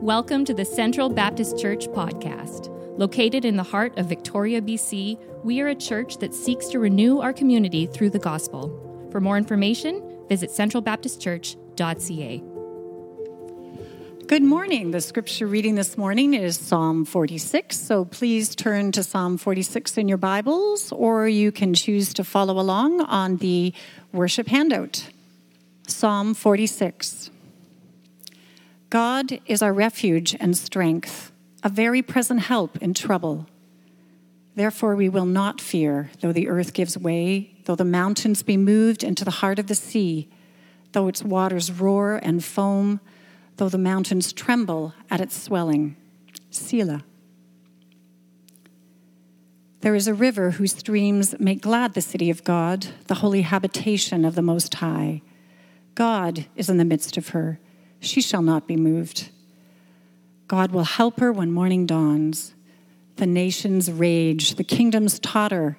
Welcome to the Central Baptist Church podcast. Located in the heart of Victoria, BC, we are a church that seeks to renew our community through the gospel. For more information, visit centralbaptistchurch.ca. Good morning. The scripture reading this morning is Psalm 46. So please turn to Psalm 46 in your Bibles, or you can choose to follow along on the worship handout. Psalm 46. God is our refuge and strength, a very present help in trouble. Therefore, we will not fear, though the earth gives way, though the mountains be moved into the heart of the sea, though its waters roar and foam, though the mountains tremble at its swelling. Selah. There is a river whose streams make glad the city of God, the holy habitation of the Most High. God is in the midst of her she shall not be moved. God will help her when morning dawns. The nations rage, the kingdoms totter.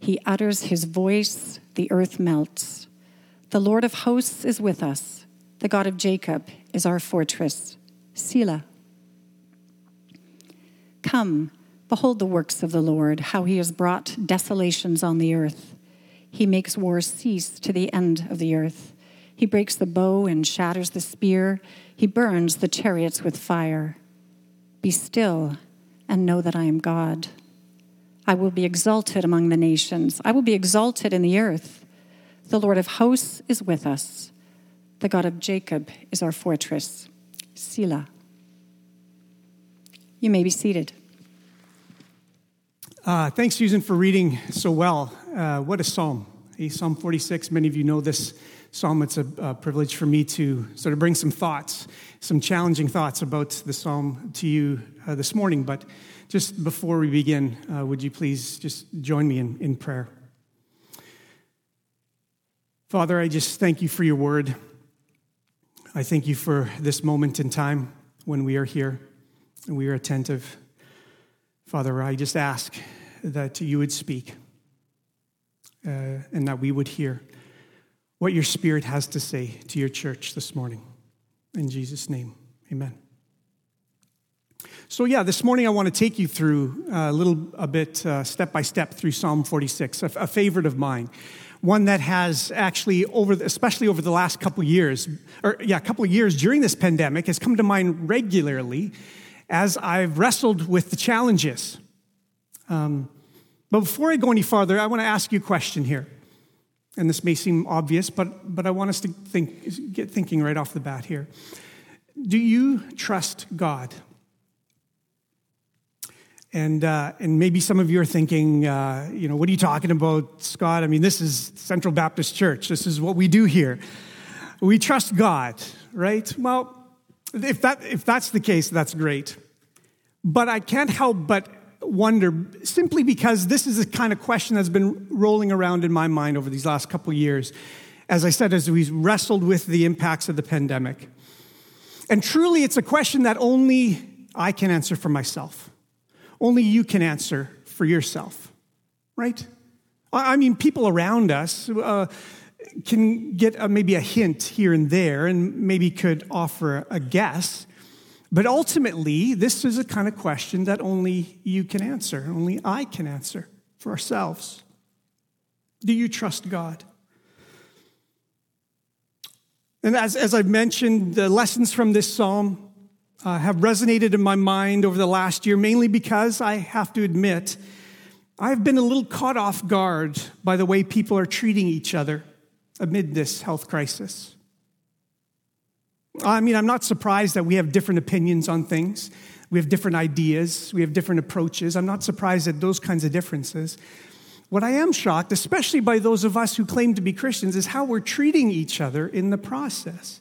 He utters his voice, the earth melts. The Lord of hosts is with us. The God of Jacob is our fortress. Selah. Come, behold the works of the Lord, how he has brought desolations on the earth. He makes war cease to the end of the earth. He breaks the bow and shatters the spear. He burns the chariots with fire. Be still and know that I am God. I will be exalted among the nations. I will be exalted in the earth. The Lord of hosts is with us. The God of Jacob is our fortress. Selah. You may be seated. Uh, thanks, Susan, for reading so well. Uh, what a psalm. Psalm 46, many of you know this psalm, it's a, a, privilege for me to sort of bring some thoughts, some challenging thoughts about the psalm to you uh, this morning. But just before we begin, uh, would you please just join me in, in prayer? Father, I just thank you for your word. I thank you for this moment in time when we are here and we are attentive. Father, I just ask that you would speak uh, and that we would hear what your Spirit has to say to your church this morning. In Jesus' name, amen. So, yeah, this morning I want to take you through a little, a bit, uh, step by step through Psalm 46, a, a, favorite of mine. One that has actually, over, the, especially over the last couple years, or yeah, a couple of years during this pandemic, has come to mind regularly as I've wrestled with the challenges. Um, but before I go any farther, I want to ask you a question here and this may seem obvious, but, but I want us to think, get thinking right off the bat here. Do you trust God? And, uh, and maybe some of you are thinking, uh, you know, what are you talking about, Scott? I mean, this is Central Baptist Church. This is what we do here. We trust God, right? Well, if, that, if that's the case, that's great. But I can't help but wonder simply because this is the kind of question that's been rolling around in my mind over these last couple years. As I said, as we wrestled with the impacts of the pandemic. And truly, it's a question that only I can answer for myself. Only you can answer for yourself, right? I mean, people around us uh, can get a, maybe a hint here and there and maybe could offer a guess. But ultimately, this is a kind of question that only you can answer, only I can answer for ourselves. Do you trust God? And as, as I've mentioned, the lessons from this psalm uh, have resonated in my mind over the last year, mainly because I have to admit, I've been a little caught off guard by the way people are treating each other amid this health crisis. I mean, I'm not surprised that we have different opinions on things. We have different ideas. We have different approaches. I'm not surprised at those kinds of differences. What I am shocked, especially by those of us who claim to be Christians, is how we're treating each other in the process.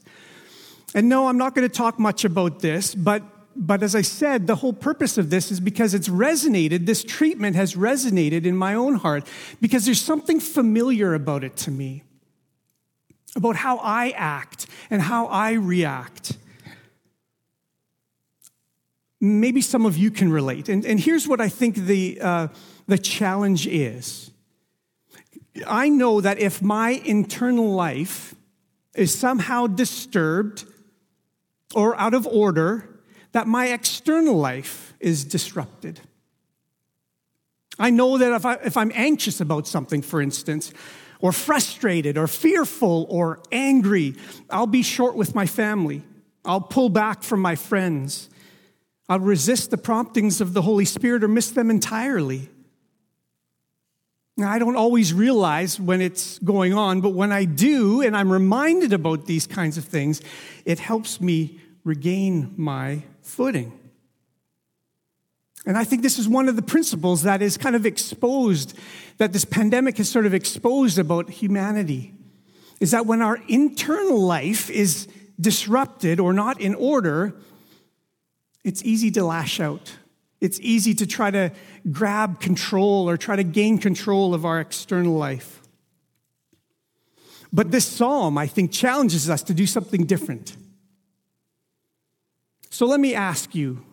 And no, I'm not going to talk much about this, but, but as I said, the whole purpose of this is because it's resonated, this treatment has resonated in my own heart, because there's something familiar about it to me about how I act and how I react. Maybe some of you can relate. And, and here's what I think the, uh, the challenge is I know that if my internal life is somehow disturbed or out of order, that my external life is disrupted. I know that if, I, if I'm anxious about something, for instance, or frustrated or fearful or angry, I'll be short with my family. I'll pull back from my friends. I'll resist the promptings of the Holy Spirit or miss them entirely. Now, I don't always realize when it's going on, but when I do and I'm reminded about these kinds of things, it helps me regain my footing. And I think this is one of the principles that is kind of exposed, that this pandemic has sort of exposed about humanity, is that when our internal life is disrupted or not in order, it's easy to lash out. It's easy to try to grab control or try to gain control of our external life. But this psalm, I think, challenges us to do something different. So let me ask you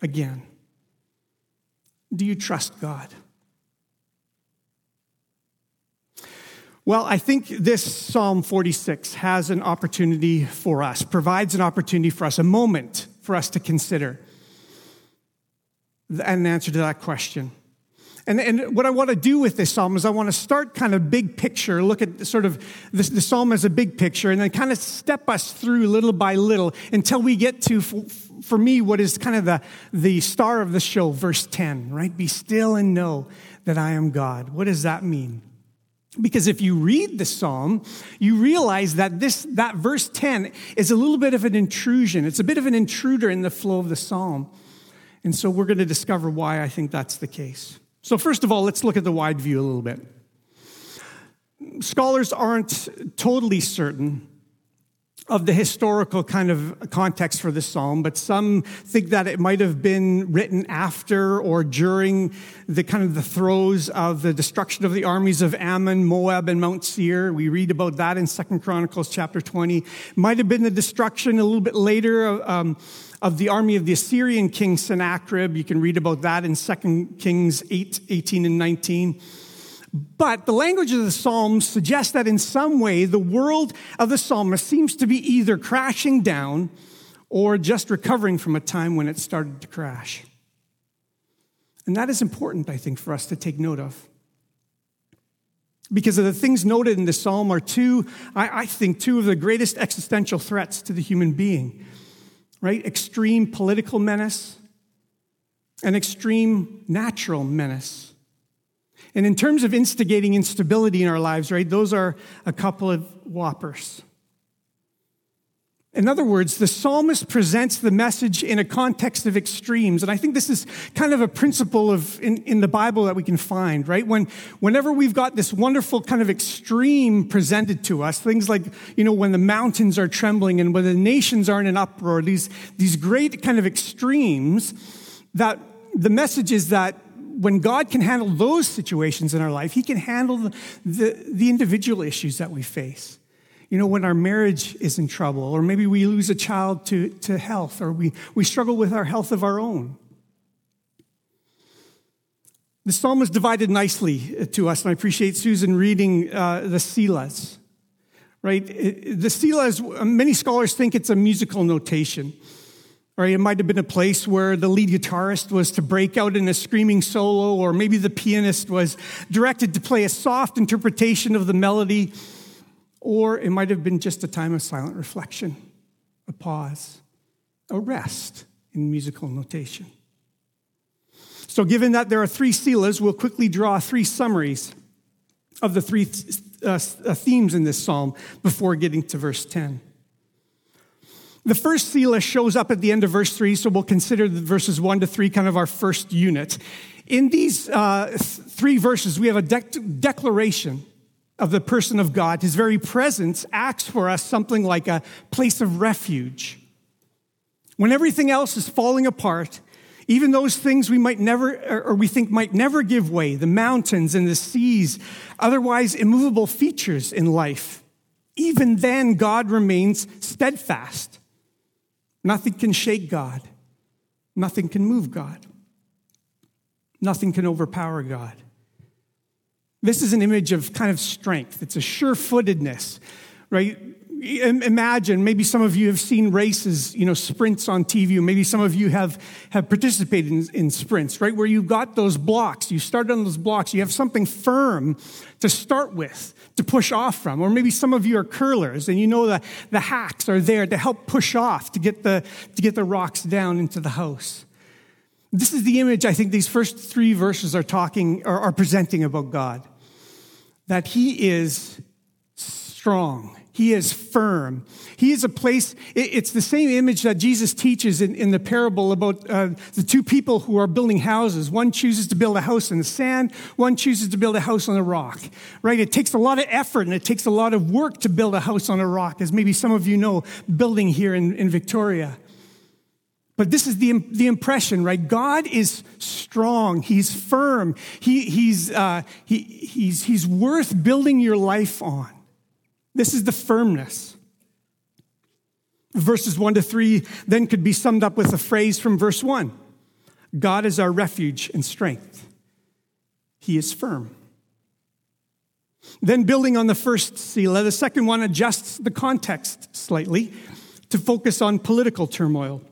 again do you trust God? Well, I think this Psalm 46 has an opportunity for us, provides an opportunity for us, a moment for us to consider an answer to that question. And, and what I want to do with this psalm is I want to start kind of big picture, look at sort of this, the psalm as a big picture, and then kind of step us through little by little until we get to for me, what is kind of the, the star of the show, verse 10, right? Be still and know that I am God. What does that mean? Because if you read the psalm, you realize that this, that verse 10 is a little bit of an intrusion. It's a bit of an intruder in the flow of the psalm. And so we're going to discover why I think that's the case. So, first of all, let's look at the wide view a little bit. Scholars aren't totally certain of the historical kind of context for this psalm, but some think that it might have been written after or during the kind of the throes of the destruction of the armies of Ammon, Moab, and Mount Seir. We read about that in Second Chronicles chapter 20. Might have been the destruction a little bit later um, of the army of the Assyrian king Sennacherib. You can read about that in Second Kings 8, 18 and 19. But the language of the Psalms suggests that in some way the world of the psalmist seems to be either crashing down or just recovering from a time when it started to crash. And that is important, I think, for us to take note of. Because of the things noted in the psalm are two, I think, two of the greatest existential threats to the human being, right? Extreme political menace and extreme natural menace. And in terms of instigating instability in our lives, right, those are a couple of whoppers. In other words, the psalmist presents the message in a context of extremes. And I think this is kind of a principle of in, in the Bible that we can find, right? When whenever we've got this wonderful kind of extreme presented to us, things like, you know, when the mountains are trembling and when the nations are in an uproar, these, these great kind of extremes, that the message is that when God can handle those situations in our life, He can handle the, the, the, individual issues that we face. You know, when our marriage is in trouble, or maybe we lose a child to, to health, or we, we struggle with our health of our own. The psalm is divided nicely to us, and I appreciate Susan reading uh, the Selahs. Right? The Selahs, many scholars think it's a musical notation. Or it might have been a place where the lead guitarist was to break out in a screaming solo, or maybe the pianist was directed to play a soft interpretation of the melody, or it might have been just a time of silent reflection, a pause, a rest in musical notation. So, given that there are three selahs, we'll quickly draw three summaries of the three uh, themes in this psalm before getting to verse 10. The first Selah shows up at the end of verse 3, so we'll consider the verses 1 to 3 kind of our first unit. In these uh, three verses, we have a de- declaration of the person of God. His very presence acts for us something like a place of refuge. When everything else is falling apart, even those things we might never, or we think might never give way, the mountains and the seas, otherwise immovable features in life, even then God remains steadfast. Nothing can shake God. Nothing can move God. Nothing can overpower God. This is an image of kind of strength. It's a sure footedness, right? imagine, maybe some of you have seen races, you know, sprints on TV, maybe some of you have, have participated in, in sprints, right? Where you've got those blocks, you start on those blocks, you have something firm to start with, to push off from. Or maybe some of you are curlers and you know that the hacks are there to help push off, to get the, to get the rocks down into the house. This is the image I think these first three verses are talking, or are presenting about God. That He is strong he is firm. He is a place, it's the same image that Jesus teaches in, in the parable about uh, the two people who are building houses. One chooses to build a house in the sand, one chooses to build a house on a rock, right? It takes a lot of effort and it takes a lot of work to build a house on a rock, as maybe some of you know, building here in, in Victoria. But this is the, the impression, right? God is strong. He's firm. He, he's, uh, he, he's, he's worth building your life on. This is the firmness. Verses 1 to 3 then could be summed up with a phrase from verse 1 God is our refuge and strength, He is firm. Then, building on the first Selah, the second one adjusts the context slightly to focus on political turmoil,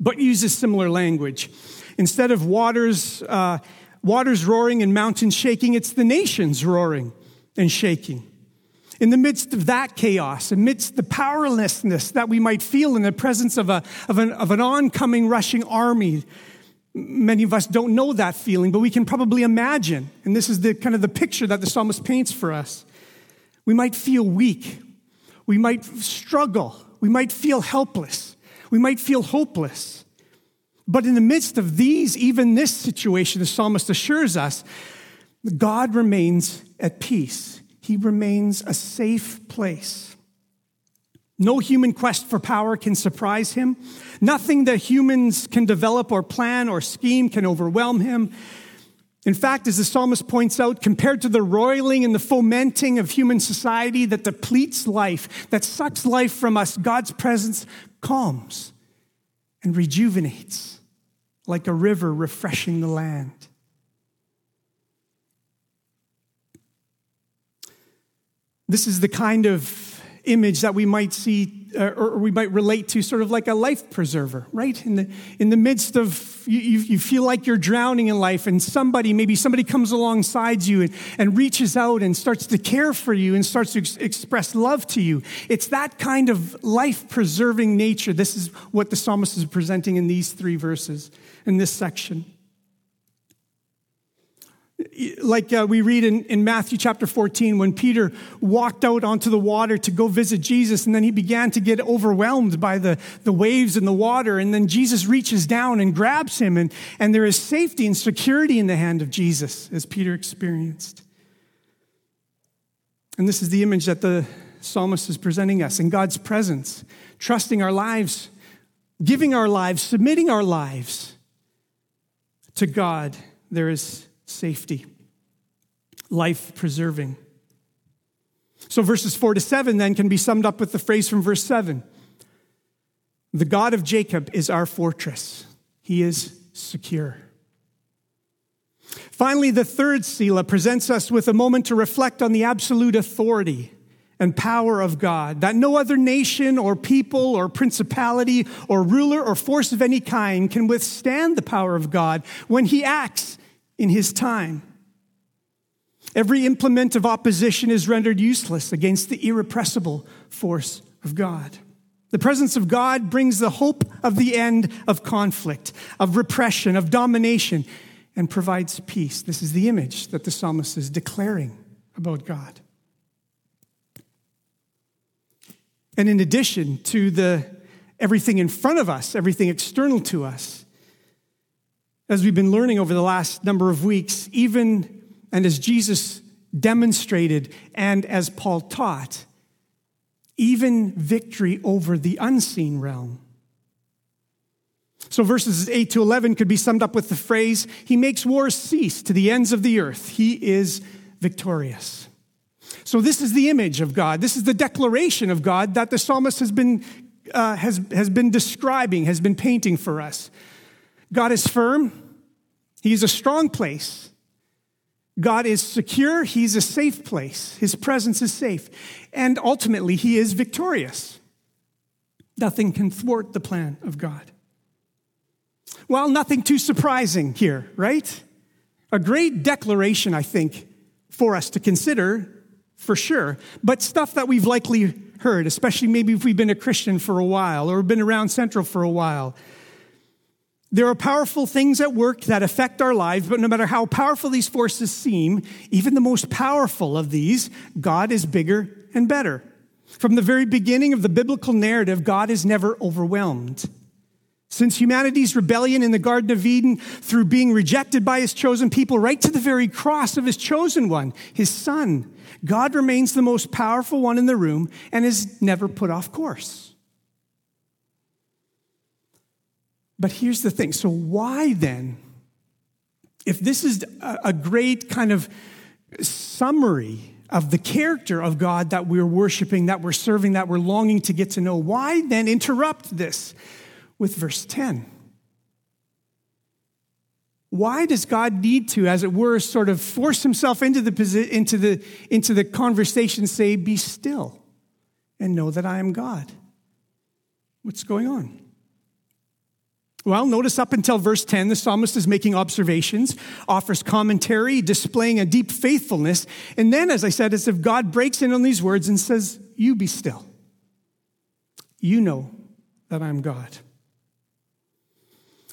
but uses similar language. Instead of waters, uh, waters roaring and mountains shaking, it's the nations roaring and shaking. In the midst of that chaos, amidst the powerlessness that we might feel in the presence of, a, of, an, of an oncoming rushing army, many of us don't know that feeling, but we can probably imagine. And this is the kind of the picture that the psalmist paints for us. We might feel weak. We might struggle. We might feel helpless. We might feel hopeless. But in the midst of these, even this situation, the psalmist assures us, God remains at peace he remains a safe place. No human quest for power can surprise him. Nothing that humans can develop or plan or scheme can overwhelm him. In fact, as the psalmist points out, compared to the roiling and the fomenting of human society that depletes life, that sucks life from us, God's presence calms and rejuvenates like a river refreshing the land. This is the kind of image that we might see uh, or we might relate to sort of like a life preserver, right? In the, in the midst of, you, you feel like you're drowning in life and somebody, maybe somebody comes alongside you and, and reaches out and starts to care for you and starts to ex- express love to you. It's that kind of life preserving nature. This is what the psalmist is presenting in these three verses, in this section like uh, we read in, in Matthew chapter 14, when Peter walked out onto the water to go visit Jesus, and then he began to get overwhelmed by the, the waves and the water, and then Jesus reaches down and grabs him, and, and there is safety and security in the hand of Jesus, as Peter experienced. And this is the image that the psalmist is presenting us in God's presence, trusting our lives, giving our lives, submitting our lives to God. There is safety, life preserving. So verses 4 to 7 then can be summed up with the phrase from verse 7 The God of Jacob is our fortress, he is secure. Finally, the third Selah presents us with a moment to reflect on the absolute authority and power of God, that no other nation or people or principality or ruler or force of any kind can withstand the power of God when he acts in his time. Every implement of opposition is rendered useless against the irrepressible force of God. The presence of God brings the hope of the end of conflict, of repression, of domination, and provides peace. This is the image that the psalmist is declaring about God. And in addition to the everything in front of us, everything external to us, as we've been learning over the last number of weeks, even and as Jesus demonstrated and as Paul taught, even victory over the unseen realm. So verses 8 to 11 could be summed up with the phrase, He makes wars cease to the ends of the earth. He is victorious. So this is the image of God. This is the declaration of God that the psalmist has been, uh, has, has been describing, has been painting for us. God is firm. He is a strong place. God is secure, He's a safe place, His presence is safe, and ultimately, He is victorious. Nothing can thwart the plan of God. Well, nothing too surprising here, right? A great declaration, I think, for us to consider for sure, but stuff that we've likely heard, especially maybe if we've been a Christian for a while or been around Central for a while. There are powerful things at work that affect our lives, but no matter how powerful these forces seem, even the most powerful of these, God is bigger and better. From the very beginning of the biblical narrative, God is never overwhelmed. Since humanity's rebellion in the Garden of Eden, through being rejected by his chosen people, right to the very cross of his chosen one, his son, God remains the most powerful one in the room and is never put off course. But here's the thing so, why then, if this is a great kind of summary of the character of God that we're worshiping, that we're serving, that we're longing to get to know, why then interrupt this with verse 10? Why does God need to, as it were, sort of force himself into the, into the, into the conversation, say, Be still and know that I am God? What's going on? Well, notice up until verse 10, the psalmist is making observations, offers commentary, displaying a deep faithfulness. And then, as I said, as if God breaks in on these words and says, You be still. You know that I'm God.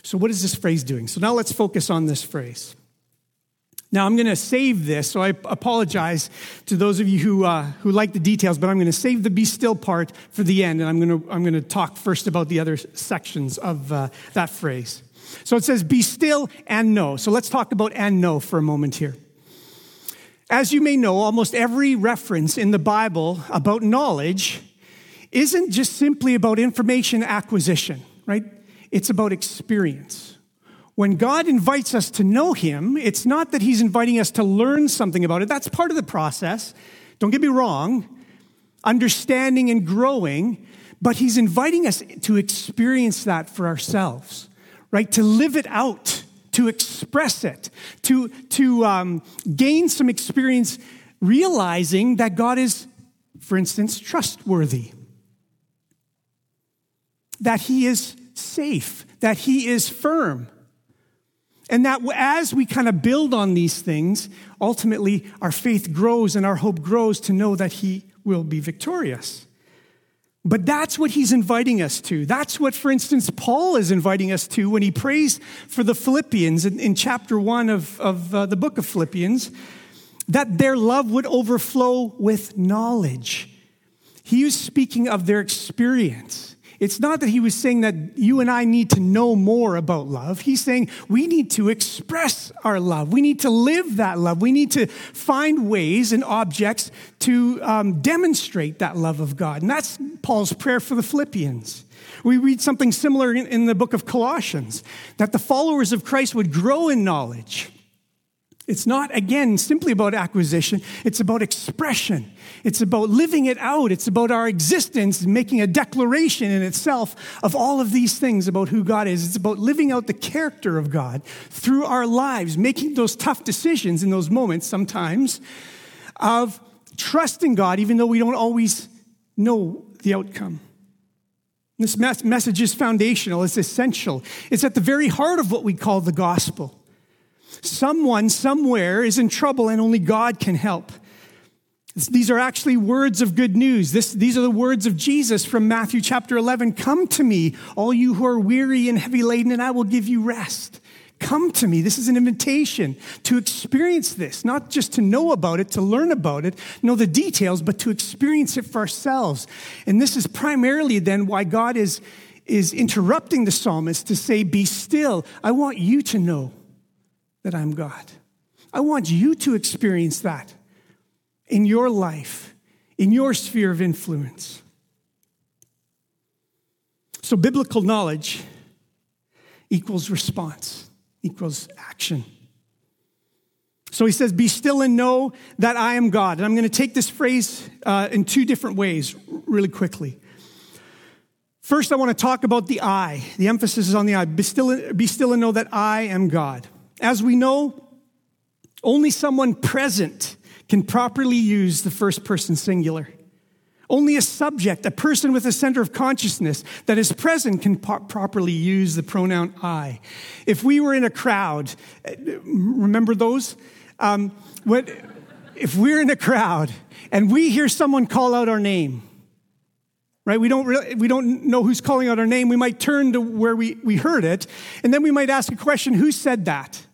So, what is this phrase doing? So, now let's focus on this phrase. Now, I'm going to save this, so I apologize to those of you who, uh, who like the details, but I'm going to save the be still part for the end, and I'm going to, I'm going to talk first about the other sections of uh, that phrase. So it says, be still and know. So let's talk about and know for a moment here. As you may know, almost every reference in the Bible about knowledge isn't just simply about information acquisition, right? It's about experience. When God invites us to know Him, it's not that He's inviting us to learn something about it. That's part of the process. Don't get me wrong, understanding and growing, but He's inviting us to experience that for ourselves, right? To live it out, to express it, to, to um, gain some experience realizing that God is, for instance, trustworthy, that He is safe, that He is firm and that as we kind of build on these things, ultimately our faith grows and our hope grows to know that He will be victorious. But that's what he's inviting us to. That's what, for instance, Paul is inviting us to when he prays for the Philippians in, in chapter one of, of uh, the book of Philippians, that their love would overflow with knowledge. He was speaking of their experience. It's not that he was saying that you and I need to know more about love. He's saying we need to express our love. We need to live that love. We need to find ways and objects to um, demonstrate that love of God. And that's Paul's prayer for the Philippians. We read something similar in, in the book of Colossians that the followers of Christ would grow in knowledge it's not, again, simply about acquisition. It's about expression. It's about living it out. It's about our existence, making a declaration in itself of all of these things about who God is. It's about living out the character of God through our lives, making those tough decisions in those moments sometimes of trusting God, even though we don't always know the outcome. This message is foundational, it's essential. It's at the very heart of what we call the gospel. Someone somewhere is in trouble and only God can help. These are actually words of good news. This, these are the words of Jesus from Matthew chapter 11. Come to me, all you who are weary and heavy laden, and I will give you rest. Come to me. This is an invitation to experience this, not just to know about it, to learn about it, know the details, but to experience it for ourselves. And this is primarily then why God is, is interrupting the psalmist to say, Be still. I want you to know that I'm God. I want you to experience that in your life, in your sphere of influence. So, biblical knowledge equals response, equals action. So he says, Be still and know that I am God. And I'm going to take this phrase uh, in two different ways really quickly. First, I want to talk about the I. The emphasis is on the I. Be still, be still and know that I am God. As we know, Only someone present can properly use the first person singular. Only a subject, a person with a center of consciousness that is present, can po- properly use the pronoun I. If we were in a crowd, eh, remember those? Um, what, if we're in a crowd and we hear someone call out our name, right? We don't, really, we don't know who's calling out our name. We might turn to where we, we heard it, and then we might ask a question who said that?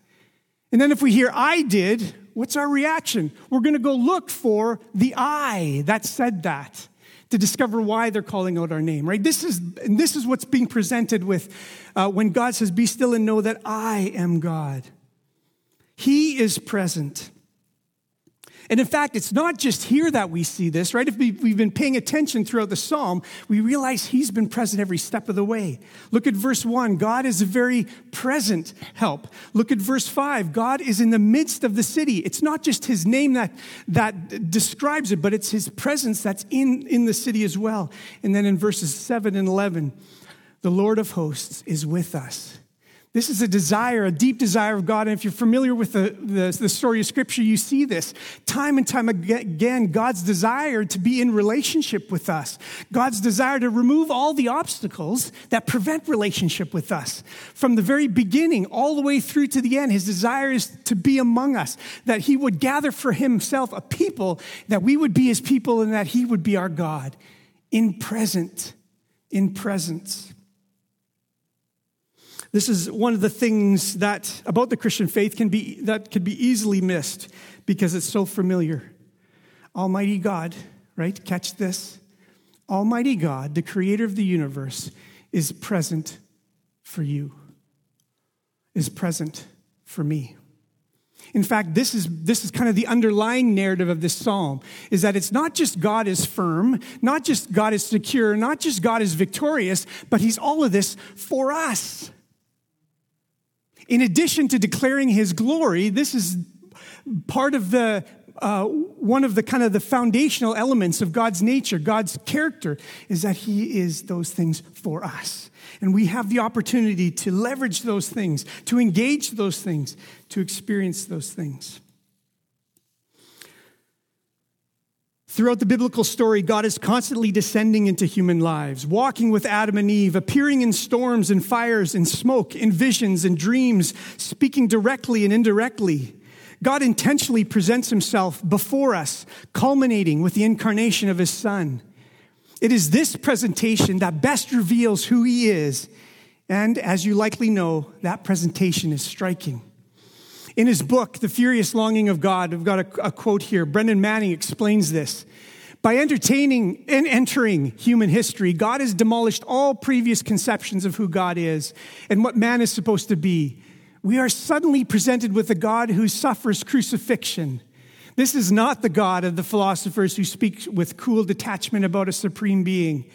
And then if we hear I did, what's our reaction? We're going to go look for the I that said that to discover why they're calling out our name, right? This is, this is what's being presented with uh, when God says, Be still and know that I am God. He is present. And in fact, it's not just here that we see this, right? If we've been paying attention throughout the psalm, we realize he's been present every step of the way. Look at verse one God is a very present help. Look at verse five God is in the midst of the city. It's not just his name that, that describes it, but it's his presence that's in, in the city as well. And then in verses seven and 11, the Lord of hosts is with us. This is a desire, a deep desire of God. And if you're familiar with the, the, the, story of Scripture, you see this. Time and time again, God's desire to be in relationship with us, God's desire to remove all the obstacles that prevent relationship with us. From the very beginning, all the way through to the end, His desire is to be among us, that He would gather for Himself a people, that we would be His people, and that He would be our God in present, in presence. This is one of the things that about the Christian faith can be that could be easily missed because it's so familiar. Almighty God, right? Catch this. Almighty God, the creator of the universe, is present for you. Is present for me. In fact, this is, this is kind of the underlying narrative of this psalm is that it's not just God is firm, not just God is secure, not just God is victorious, but he's all of this for us. In addition to declaring his glory, this is part of the uh, one of the kind of the foundational elements of God's nature, God's character, is that He is those things for us. And we have the opportunity to leverage those things, to engage those things, to experience those things. Throughout the biblical story, God is constantly descending into human lives, walking with Adam and Eve, appearing in storms and fires and smoke, in visions and dreams, speaking directly and indirectly. God intentionally presents himself before us, culminating with the incarnation of his Son. It is this presentation that best reveals who he is. And as you likely know, that presentation is striking. In his book, The Furious Longing of God, I've got a, a quote here. Brennan Manning explains this. By entertaining and entering human history, God has demolished all previous conceptions of who God is and what man is supposed to be. We are suddenly presented with a God who suffers crucifixion. This is not the God of the philosophers who speak with cool detachment about a supreme being.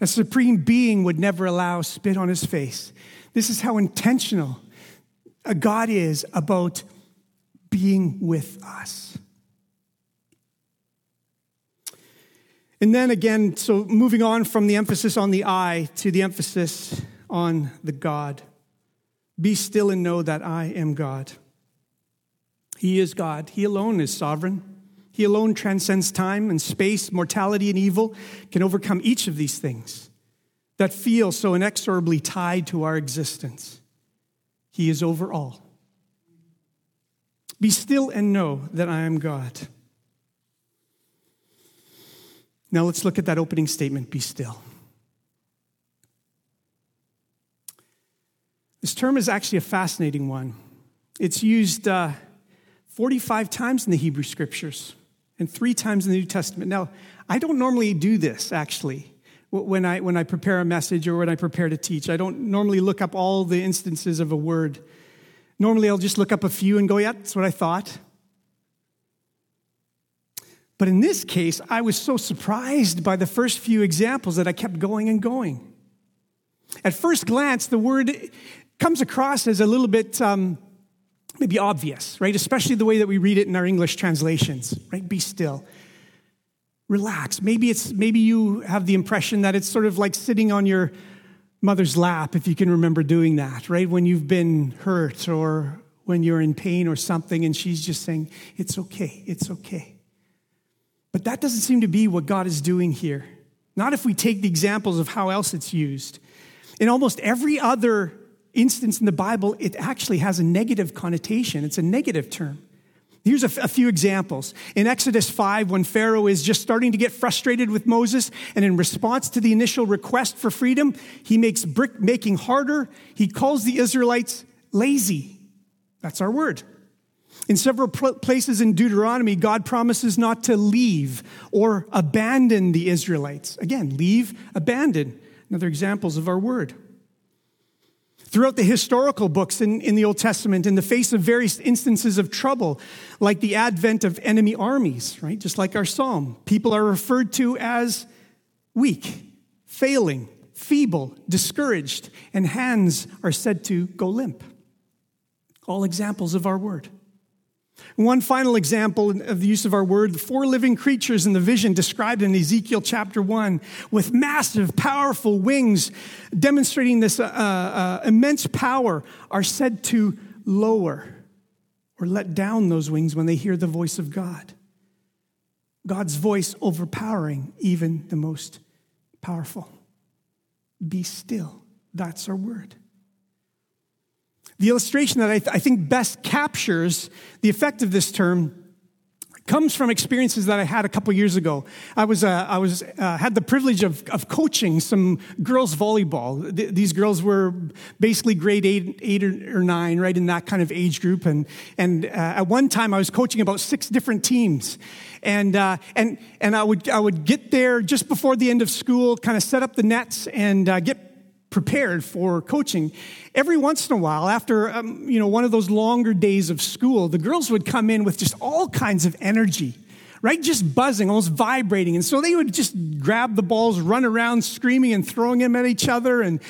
A supreme being would never allow spit on his face. This is how intentional God is about being with us. And then again, so moving on from the emphasis on the I to the emphasis on the God. Be still and know that I am God. He is God. He alone is sovereign. He alone transcends time and space, mortality and evil, can overcome each of these things that feel so inexorably tied to our existence. He is over all. Be still and know that I am God. Now let's look at that opening statement be still. This term is actually a fascinating one. It's used uh, 45 times in the Hebrew scriptures and three times in the New Testament. Now, I don't normally do this actually when I, when I prepare a message or when I prepare to teach. I don't normally look up all the instances of a word. Normally, I'll just look up a few and go, yeah, that's what I thought. But in this case, I was so surprised by the first few examples that I kept going and going. At first glance, the word comes across as a little bit um, maybe obvious, right? Especially the way that we read it in our English translations, right? Be still relax. Maybe it's maybe you have the impression that it's sort of like sitting on your mother's lap if you can remember doing that, right? When you've been hurt or when you're in pain or something, and she's just saying, It's okay, it's okay. But that doesn't seem to be what God is doing here. Not if we take the examples of how else it's used. In almost every other instance in the Bible, it actually has a negative connotation, it's a negative term. Here's a, f- a few examples. In Exodus 5, when Pharaoh is just starting to get frustrated with Moses, and in response to the initial request for freedom, he makes brick making harder. He calls the Israelites lazy. That's our word. In several places in Deuteronomy, God promises not to leave or abandon the Israelites. Again, leave, abandon. Another examples of our word. Throughout the historical books in, in the Old Testament, in the face of various instances of trouble, like the advent of enemy armies, right? Just like our psalm, people are referred to as weak, failing, feeble, discouraged, and hands are said to go limp. All examples of our word. One final example of the use of our word the four living creatures in the vision described in Ezekiel chapter 1 with massive, powerful wings demonstrating this uh, uh, immense power are said to lower or let down those wings when they hear the voice of God. God's voice overpowering even the most powerful. Be still. That's our word. The illustration that I, th- I think best captures the effect of this term comes from experiences that I had a couple years ago. I was, uh, I was, uh, had the privilege of, of coaching some girls volleyball. Th- these girls were basically grade eight, eight or, nine, right in that kind of age group. And, and uh, at one time, I was coaching about six different teams. And, uh, and, and I, would, I would get there just before the end of school, kind of set up the nets and uh, get prepared for coaching. Every once in a while, after um, you know one of those longer days of school, the girls would come in with just all kinds of energy, right? Just buzzing, almost vibrating, and so they would just grab the balls, run around, screaming and throwing them at each other, and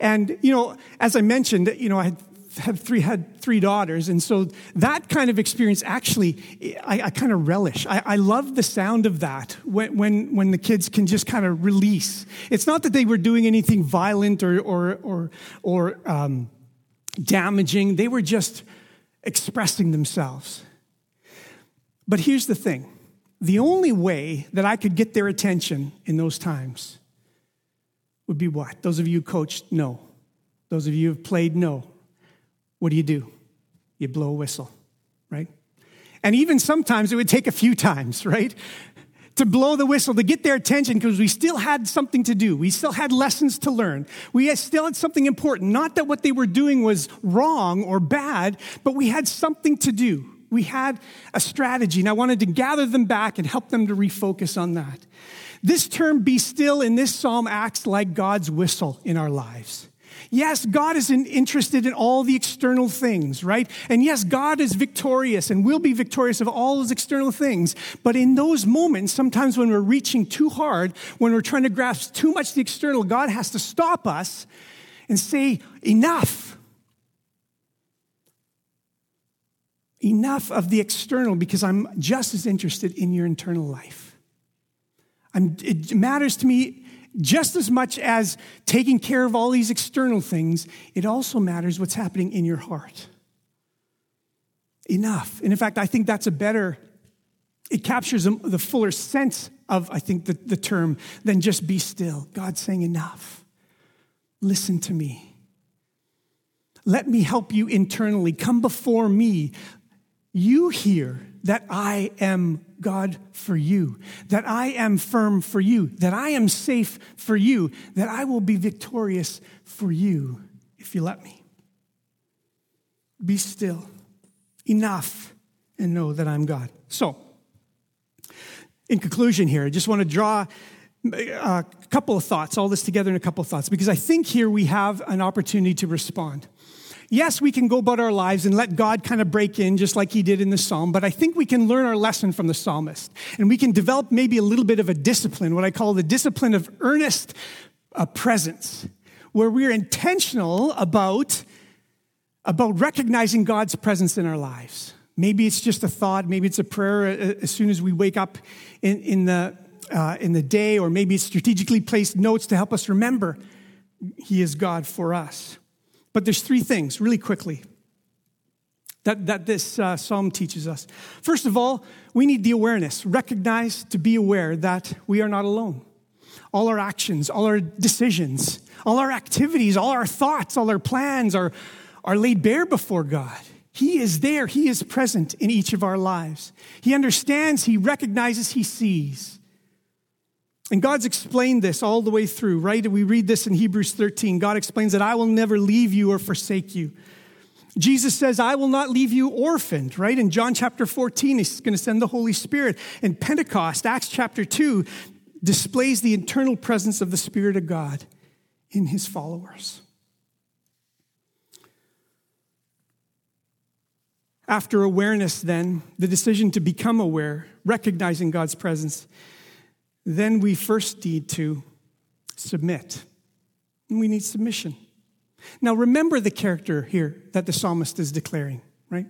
and you know, as I mentioned, you know, I had have three had three daughters. And so that kind of experience actually i, I kind of relish. I, I, love the sound of that when, when, when the kids can just kind of release. It's not that they were doing anything violent or or or, or um, damaging. They were just expressing themselves. But here's the thing. The only way that i could get their attention in those times would be what? Those of you who coached no. Those of you who have played no what do you do? You blow a whistle, right? And even sometimes it would take a few times, right? To blow the whistle, to get their attention, because we still had something to do. We still had lessons to learn. We still had something important. Not that what they were doing was wrong or bad, but we had something to do. We had a strategy, and I wanted to gather them back and help them to refocus on that. This term, be still, in this psalm acts like God's whistle in our lives. Yes, God is interested in all the external things, right? And yes, God is victorious and will be victorious of all those external things. But in those moments, sometimes when we're reaching too hard, when we're trying to grasp too much the external, God has to stop us and say, enough. Enough of the external because I'm just as interested in your internal life. I'm, it matters to me just as much as taking care of all these external things, it also matters what's happening in your heart. Enough. And in fact, I think that's a better, it captures the fuller sense of, I think, the, the term than just be still. God saying, enough. Listen to me. Let me help you internally. Come before me. You hear that I am God for you, that I am firm for you, that I am safe for you, that I will be victorious for you if you let me. Be still, enough, and know that I'm God. So, in conclusion, here, I just want to draw uh, a couple of thoughts, all this together in a couple of thoughts, because I think here we have an opportunity to respond. Yes, we can go about our lives and let God kind of break in just like he did in the psalm, but I think we can learn our lesson from the psalmist. And we can develop maybe a little bit of a discipline, what I call the discipline of earnest uh, presence, where we're intentional about, about recognizing God's presence in our lives. Maybe it's just a thought, maybe it's a prayer uh, as soon as we wake up in, in, the, uh, in the day, or maybe it's strategically placed notes to help us remember He is God for us. But there's three things really quickly. that, that this uh, psalm teaches us. First of all, we need the awareness, recognize to be aware that we are not alone. All our actions, all our decisions, all our activities, all our thoughts, all our plans are, are laid bare before God. He is there, He is present in each of our lives. He understands, He recognizes, He sees. And God's explained this all the way through, right? We read this in Hebrews 13. God explains that I will never leave you or forsake you. Jesus says, I will not leave you orphaned, right? In John chapter 14, he's going to send the Holy Spirit. In Pentecost, Acts chapter 2, displays the internal presence of the Spirit of God in his followers. After awareness, then, the decision to become aware, recognizing God's presence, then we first need to submit. And we need submission. Now, remember the character here that the psalmist is declaring, right?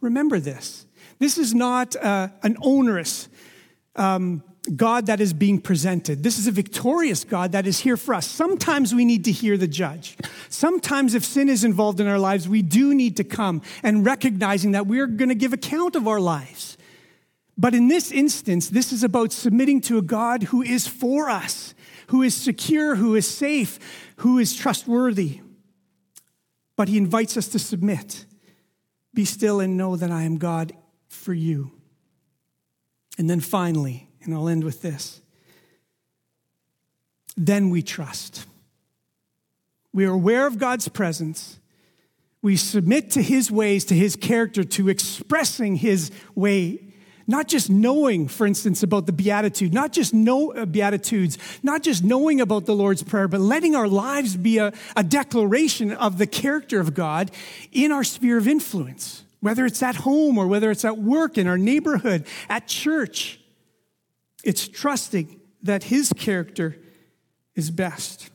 Remember this. This is not uh, an onerous um, God that is being presented. This is a victorious God that is here for us. Sometimes we need to hear the judge. Sometimes, if sin is involved in our lives, we do need to come and recognizing that we're going to give account of our lives. But in this instance, this is about submitting to a God who is for us, who is secure, who is safe, who is trustworthy but he invites us to submit. Be still and know that I am God for you. And then finally, and I'll end with this then we trust. We are aware of God's presence. We submit to his ways, to his character, to expressing his way not just knowing, for instance, about the Beatitude, not just know uh, Beatitudes, not just knowing about the Lord's Prayer, but letting our lives be a, a declaration of the character of God in our sphere of influence, whether it's at home or whether it's at work, in our neighborhood, at church. It's trusting that His character is best.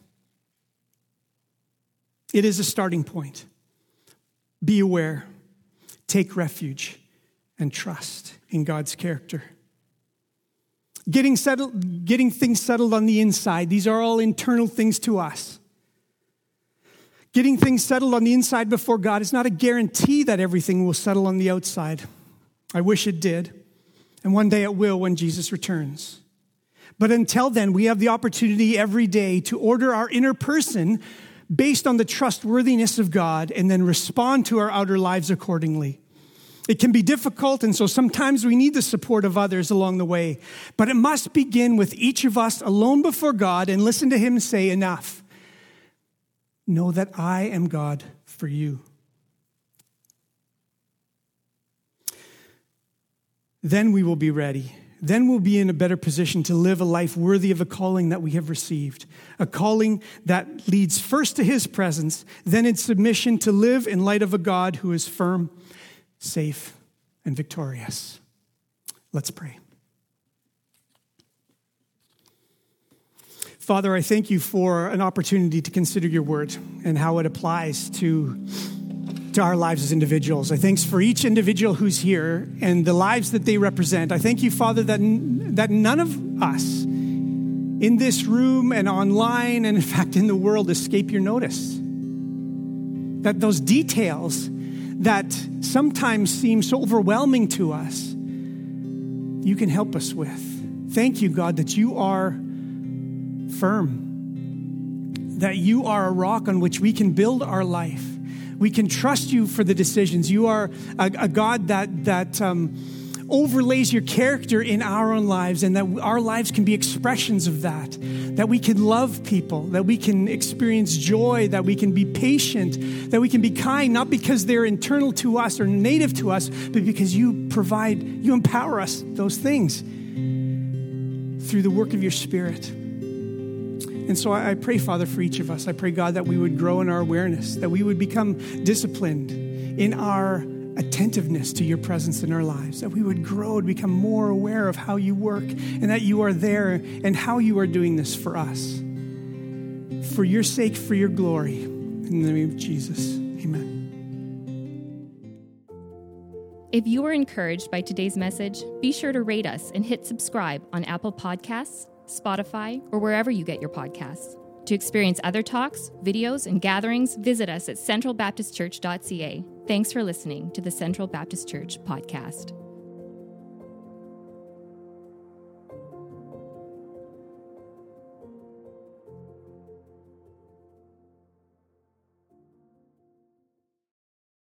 It is a starting point. Be aware, take refuge, and trust in God's character. Getting, settled, getting things settled on the inside, these are all internal things to us. Getting things settled on the inside before God is not a guarantee that everything will settle on the outside. I wish it did. And one day it will when Jesus returns. But until then, we have the opportunity every day to order our inner person based on the trustworthiness of God and then respond to our outer lives accordingly. It can be difficult, and so sometimes we need the support of others along the way. But it must begin with each of us alone before God and listen to Him say, Enough. Know that I am God for you. Then we will be ready. Then we'll be in a better position to live a life worthy of a calling that we have received. A calling that leads first to His presence, then in submission to live in light of a God who is firm safe, and victorious. Let's pray. Father, I thank you for an opportunity to consider your word and how it applies to, to our lives as individuals. I thanks for each individual who's here and the lives that they represent. I thank you, Father, that, that none of us in this room and online and, in fact, in the world escape your notice. That those details that sometimes seem so overwhelming to us, you can help us with. Thank you, God, that you are firm, that you are a rock on which we can build our life. We can trust you for the decisions. You are a, a God that, that, um, overlays your character in our own lives and that our lives can be expressions of that. That we can love people, that we can experience joy, that we can be patient, that we can be kind, not because they're internal to us or native to us, but because you provide, you empower us those things through the work of your Spirit. And so I pray, Father, for each of us. I pray, God, that we would grow in our awareness, that we would become disciplined in our attentiveness to your presence in our lives, that we would grow and become more aware of how you work and that you are there and how you are doing this for us. For your sake, for your glory. In the name of Jesus, amen. If you were encouraged by today's message, be sure to rate us and hit subscribe on Apple Podcasts, Spotify, or wherever you get your podcasts. To experience other talks, videos, and gatherings, visit us at centralbaptistchurch.ca. Thanks for listening to the Central Baptist Church podcast.